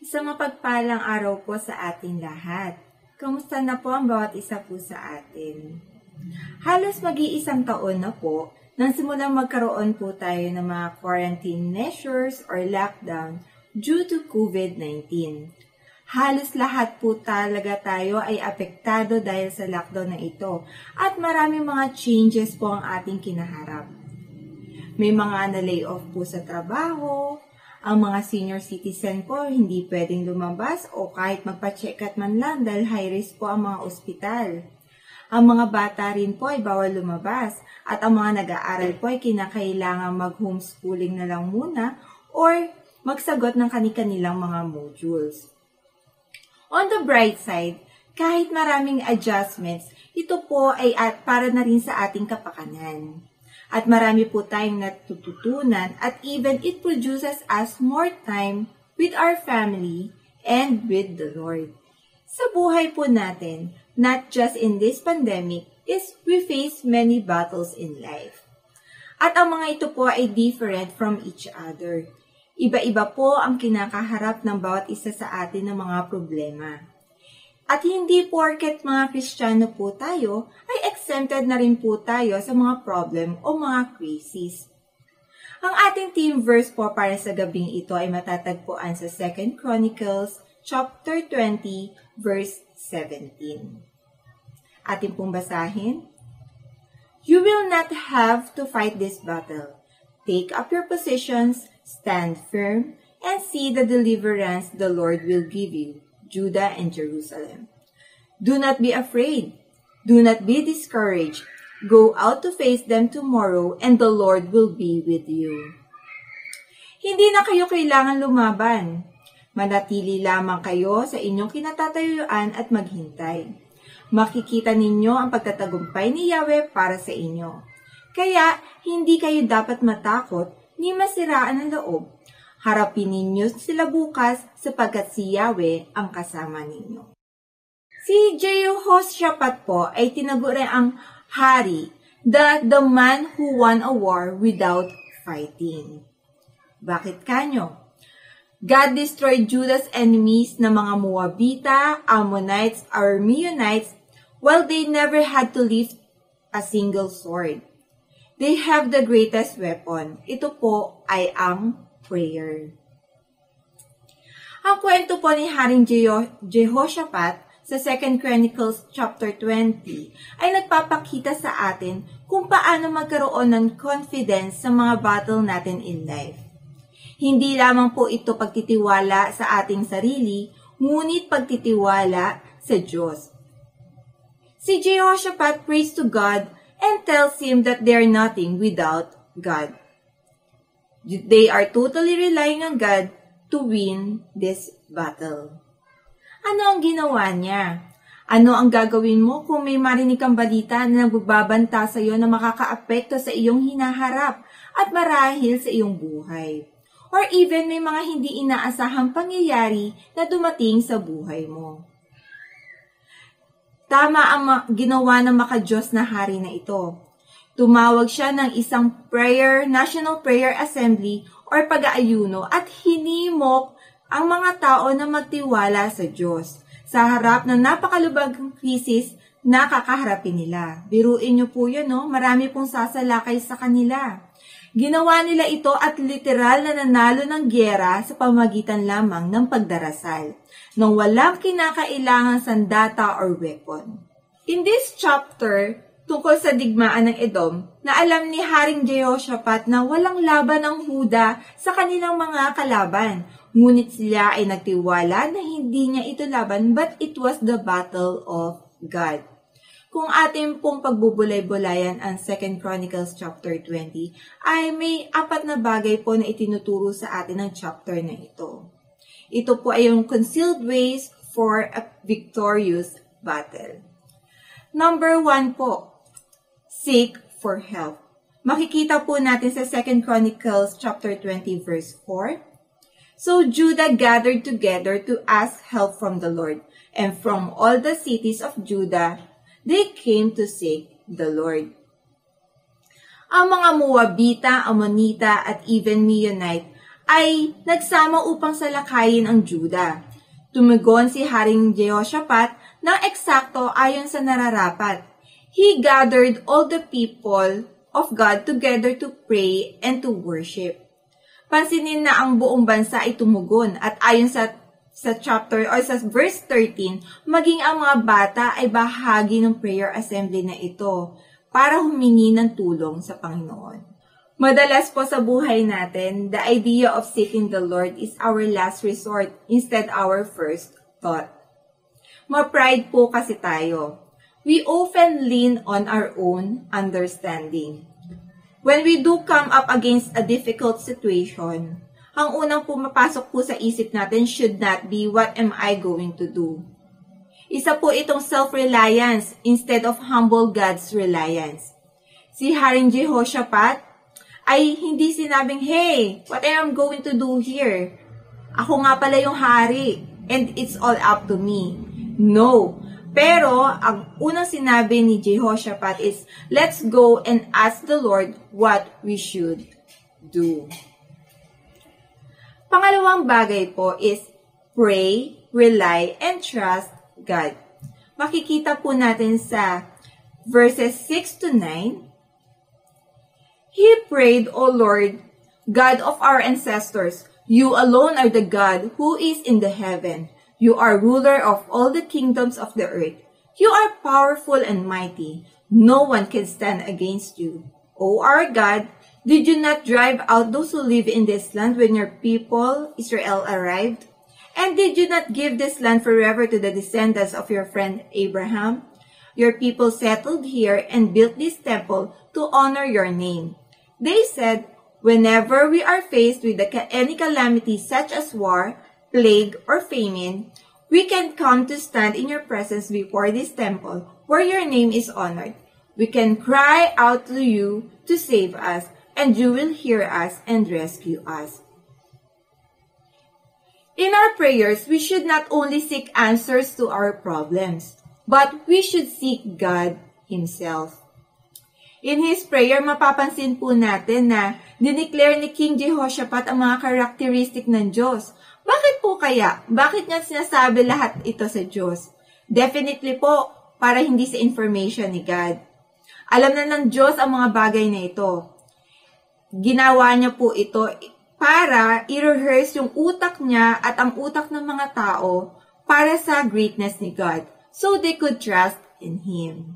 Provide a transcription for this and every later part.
Isang mapagpalang araw po sa ating lahat. Kamusta na po ang bawat isa po sa atin? Halos mag-iisang taon na po nang simulang magkaroon po tayo ng mga quarantine measures or lockdown due to COVID-19. Halos lahat po talaga tayo ay apektado dahil sa lockdown na ito at maraming mga changes po ang ating kinaharap. May mga na-lay off po sa trabaho, ang mga senior citizen po hindi pwedeng lumabas o kahit magpa-check at man lang dahil high risk po ang mga ospital. Ang mga bata rin po ay bawal lumabas at ang mga nag-aaral po ay kinakailangan mag-homeschooling na lang muna or magsagot ng kani-kanilang mga modules. On the bright side, kahit maraming adjustments, ito po ay at para na rin sa ating kapakanan. At marami po tayong natututunan at even it produces us more time with our family and with the Lord. Sa buhay po natin, not just in this pandemic, is we face many battles in life. At ang mga ito po ay different from each other. Iba-iba po ang kinakaharap ng bawat isa sa atin ng mga problema. At hindi porket mga Kristiyano po tayo, ay exempted na rin po tayo sa mga problem o mga crisis. Ang ating team verse po para sa gabing ito ay matatagpuan sa 2 Chronicles chapter 20 verse 17. Ating pong basahin. You will not have to fight this battle. Take up your positions, stand firm, and see the deliverance the Lord will give you. Judah and Jerusalem. Do not be afraid. Do not be discouraged. Go out to face them tomorrow and the Lord will be with you. Hindi na kayo kailangan lumaban. Manatili lamang kayo sa inyong kinatatayuan at maghintay. Makikita ninyo ang pagtatagumpay ni Yahweh para sa inyo. Kaya, hindi kayo dapat matakot ni masiraan ang loob. Harapin ninyo sila bukas sapagkat si Yahweh ang kasama ninyo. Si Jehoshaphat po ay tinaguri ang hari, the, the man who won a war without fighting. Bakit kanyo? God destroyed Judah's enemies na mga Moabita, Ammonites, Arameonites while they never had to lift a single sword. They have the greatest weapon. Ito po ay ang prayer. Ang kwento po ni Haring Jeho- Jehoshaphat sa 2 Chronicles chapter 20 ay nagpapakita sa atin kung paano magkaroon ng confidence sa mga battle natin in life. Hindi lamang po ito pagtitiwala sa ating sarili, ngunit pagtitiwala sa Diyos. Si Jehoshaphat prays to God and tells him that they are nothing without God. They are totally relying on God to win this battle. Ano ang ginawa niya? Ano ang gagawin mo kung may marinig kang balita na nagbabanta sa iyo na makakaapekto sa iyong hinaharap at marahil sa iyong buhay? Or even may mga hindi inaasahang pangyayari na dumating sa buhay mo. Tama ang ginawa ng makajos na hari na ito. Tumawag siya ng isang prayer, National Prayer Assembly or pag-aayuno at hinimok ang mga tao na magtiwala sa Diyos sa harap ng napakalubagang krisis na kakaharapin nila. Biruin niyo po yun, no? Marami pong sasalakay sa kanila. Ginawa nila ito at literal na nanalo ng gyera sa pamagitan lamang ng pagdarasal, nang walang kinakailangan sandata or weapon. In this chapter, tungkol sa digmaan ng Edom, na alam ni Haring Jehoshaphat na walang laban ng Huda sa kanilang mga kalaban, ngunit sila ay nagtiwala na hindi niya ito laban but it was the battle of God. Kung ating pong pagbubulay-bulayan ang 2 Chronicles chapter 20, ay may apat na bagay po na itinuturo sa atin ng chapter na ito. Ito po ay yung concealed ways for a victorious battle. Number one po, seek for help. Makikita po natin sa 2 Chronicles chapter 20 verse 4. So Judah gathered together to ask help from the Lord, and from all the cities of Judah they came to seek the Lord. Ang mga Moabita, Ammonita at even Meonite ay nagsama upang salakayin ang Juda. Tumugon si Haring Jehoshaphat ng eksakto ayon sa nararapat. He gathered all the people of God together to pray and to worship. Pansinin na ang buong bansa ay tumugon at ayon sa sa chapter or sa verse 13, maging ang mga bata ay bahagi ng prayer assembly na ito para humingi ng tulong sa Panginoon. Madalas po sa buhay natin, the idea of seeking the Lord is our last resort instead our first thought. Ma-pride po kasi tayo. We often lean on our own understanding. When we do come up against a difficult situation, ang unang pumapasok po sa isip natin should not be, what am I going to do? Isa po itong self-reliance instead of humble God's reliance. Si Haring Jehoshaphat ay hindi sinabing, Hey, what am I going to do here? Ako nga pala yung hari and it's all up to me. No. Pero, ang unang sinabi ni Jehoshaphat is, let's go and ask the Lord what we should do. Pangalawang bagay po is pray, rely, and trust God. Makikita po natin sa verses 6 to 9. He prayed, O Lord, God of our ancestors, you alone are the God who is in the heaven. You are ruler of all the kingdoms of the earth. You are powerful and mighty. No one can stand against you. O our God, Did you not drive out those who live in this land when your people, Israel, arrived? And did you not give this land forever to the descendants of your friend Abraham? Your people settled here and built this temple to honor your name. They said, Whenever we are faced with any calamity such as war, plague, or famine, we can come to stand in your presence before this temple where your name is honored. We can cry out to you to save us and you will hear us and rescue us. In our prayers, we should not only seek answers to our problems, but we should seek God Himself. In his prayer, mapapansin po natin na dineclare ni King Jehoshaphat ang mga karakteristik ng Diyos. Bakit po kaya? Bakit niya sinasabi lahat ito sa Diyos? Definitely po, para hindi sa information ni God. Alam na ng Diyos ang mga bagay na ito ginawa niya po ito para i-rehearse yung utak niya at ang utak ng mga tao para sa greatness ni God so they could trust in Him.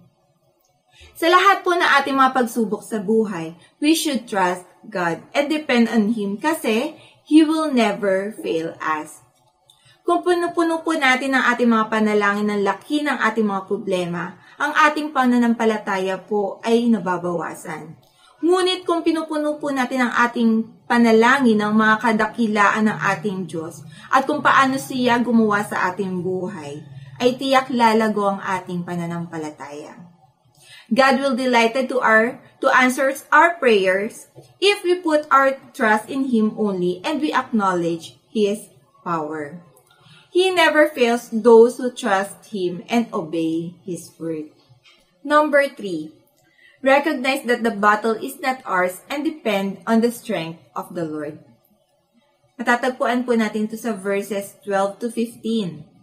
Sa lahat po na ating mga pagsubok sa buhay, we should trust God and depend on Him kasi He will never fail us. Kung puno-puno po natin ang ating mga panalangin ng laki ng ating mga problema, ang ating pananampalataya po ay nababawasan. Ngunit kung pinupuno po natin ang ating panalangin ng mga kadakilaan ng ating Diyos at kung paano siya gumawa sa ating buhay, ay tiyak lalago ang ating pananampalataya. God will delighted to our to answer our prayers if we put our trust in Him only and we acknowledge His power. He never fails those who trust Him and obey His word. Number three, recognize that the battle is not ours and depend on the strength of the Lord. Matatagpuan po natin ito sa verses 12 to 15.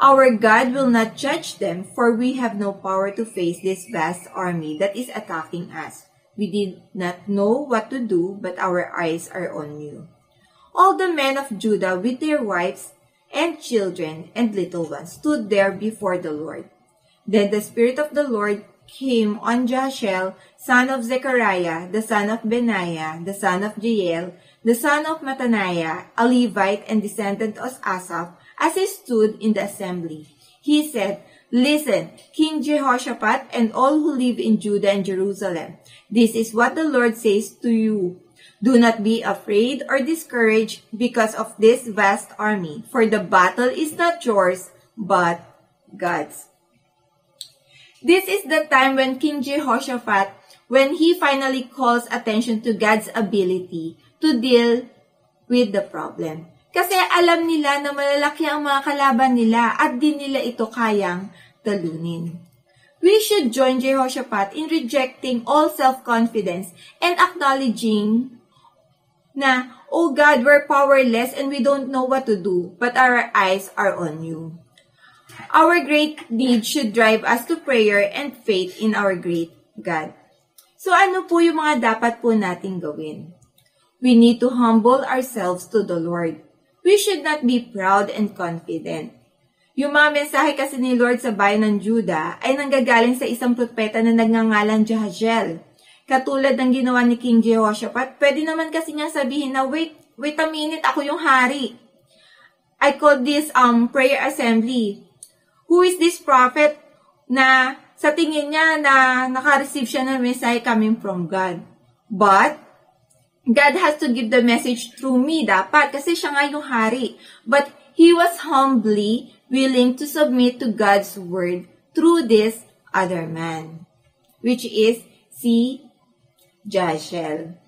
Our God will not judge them, for we have no power to face this vast army that is attacking us. We did not know what to do, but our eyes are on you. All the men of Judah with their wives and children and little ones stood there before the Lord. Then the Spirit of the Lord came on Jashel, son of Zechariah, the son of Benaiah, the son of Jael, the son of Mataniah, a Levite and descendant of Asaph, as he stood in the assembly. He said, Listen, King Jehoshaphat and all who live in Judah and Jerusalem, this is what the Lord says to you. Do not be afraid or discouraged because of this vast army, for the battle is not yours, but God's. This is the time when King Jehoshaphat, when he finally calls attention to God's ability to deal with the problem. Kasi alam nila na malalaki ang mga kalaban nila at di nila ito kayang talunin. We should join Jehoshaphat in rejecting all self-confidence and acknowledging na Oh God, we're powerless and we don't know what to do, but our eyes are on you. Our great need should drive us to prayer and faith in our great God. So ano po yung mga dapat po nating gawin? We need to humble ourselves to the Lord. We should not be proud and confident. Yung mga mensahe kasi ni Lord sa bayan ng Juda ay nanggagaling sa isang propeta na nagngangalang Jahaziel. Katulad ng ginawa ni King Jehoshaphat, pwede naman kasi niya sabihin na, wait, wait a minute, ako yung hari. I call this um prayer assembly. Who is this prophet na sa tingin niya na naka-receive siya ng message coming from God? But, God has to give the message through me dapat kasi siya nga yung hari. But he was humbly willing to submit to God's word through this other man, which is si Jashel.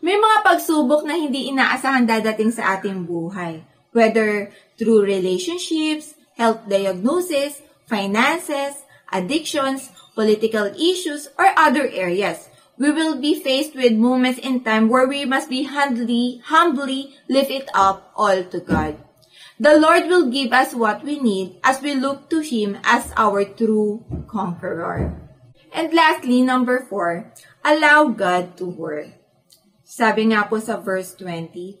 May mga pagsubok na hindi inaasahan dadating sa ating buhay, whether through relationships, health diagnosis, finances, addictions, political issues, or other areas. We will be faced with moments in time where we must be humbly, humbly lift it up all to God. The Lord will give us what we need as we look to Him as our true conqueror. And lastly, number four, allow God to work. Sabi nga po sa verse 20,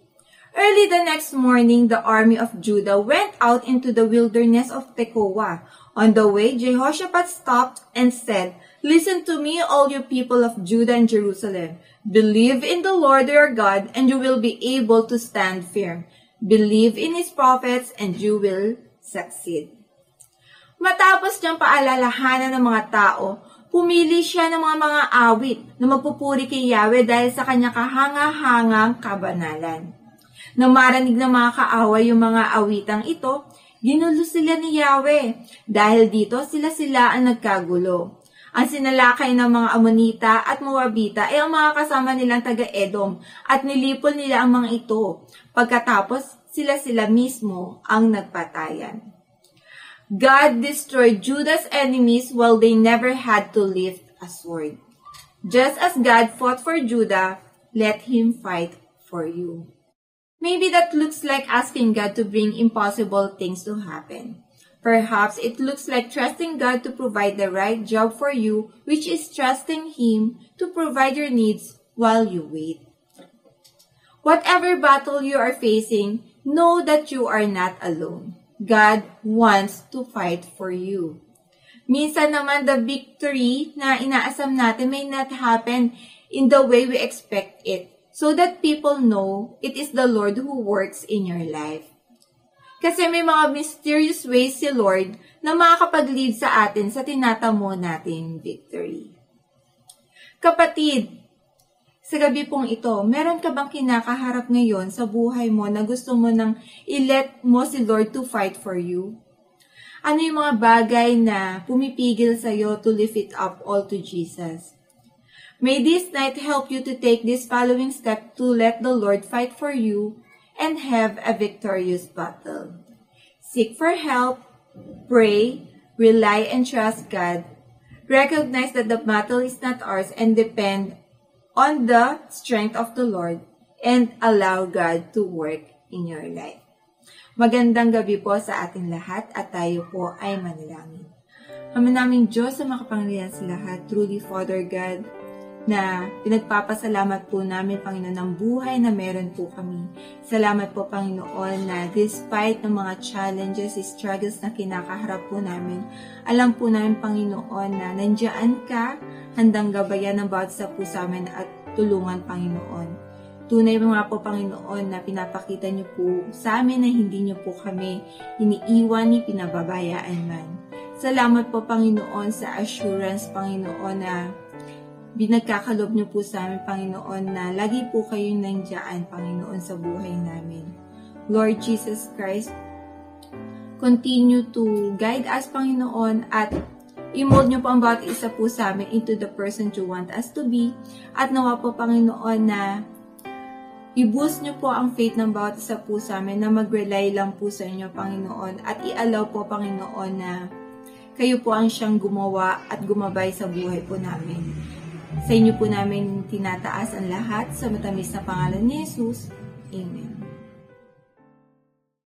Early the next morning, the army of Judah went out into the wilderness of Tekoa. On the way, Jehoshaphat stopped and said, Listen to me, all you people of Judah and Jerusalem. Believe in the Lord your God, and you will be able to stand firm. Believe in his prophets, and you will succeed. Matapos niyang paalalahanan ng mga tao, pumili siya ng mga mga awit na magpupuri kay Yahweh dahil sa kanyang kahanga-hangang kabanalan. Nang marinig ng mga kaaway yung mga awitang ito, ginulo sila ni Yahweh. Dahil dito, sila-sila ang nagkagulo. Ang sinalakay ng mga Amonita at Moabita ay ang mga kasama nilang taga-Edom at nilipol nila ang mga ito. Pagkatapos, sila-sila mismo ang nagpatayan. God destroyed Judah's enemies while they never had to lift a sword. Just as God fought for Judah, let him fight for you. Maybe that looks like asking God to bring impossible things to happen. Perhaps it looks like trusting God to provide the right job for you, which is trusting Him to provide your needs while you wait. Whatever battle you are facing, know that you are not alone. God wants to fight for you. Minsan naman the victory na inaasam natin may not happen in the way we expect it so that people know it is the Lord who works in your life. Kasi may mga mysterious ways si Lord na makakapag-lead sa atin sa tinatamo nating victory. Kapatid, sa gabi pong ito, meron ka bang kinakaharap ngayon sa buhay mo na gusto mo nang i-let mo si Lord to fight for you? Ano yung mga bagay na pumipigil sa'yo to lift it up all to Jesus? May this night help you to take this following step to let the Lord fight for you and have a victorious battle. Seek for help, pray, rely and trust God. Recognize that the battle is not ours and depend on the strength of the Lord and allow God to work in your life. Magandang gabi po sa ating lahat at tayo po ay manalangin. Ama naming Diyos sa makapangyarihan sa lahat, truly Father God, na pinagpapasalamat po namin, Panginoon, ng buhay na meron po kami. Salamat po, Panginoon, na despite ng mga challenges, struggles na kinakaharap po namin, alam po namin, Panginoon, na nandiyan ka, handang gabayan ng bawat sa po amin at tulungan, Panginoon. Tunay mga po, Panginoon, na pinapakita niyo po sa amin na hindi niyo po kami iniiwan ni pinababayaan man. Salamat po, Panginoon, sa assurance, Panginoon, na binagkakalob niyo po sa amin, Panginoon, na lagi po kayong nandiyan, Panginoon, sa buhay namin. Lord Jesus Christ, continue to guide us, Panginoon, at i-mold niyo po ang bawat isa po sa amin into the person you want us to be. At nawa po, Panginoon, na i-boost niyo po ang faith ng bawat isa po sa amin na mag-rely lang po sa inyo, Panginoon. At i-allow po, Panginoon, na kayo po ang siyang gumawa at gumabay sa buhay po namin. Sa inyo po namin tinataas ang lahat sa matamis na pangalan ni Jesus. Amen.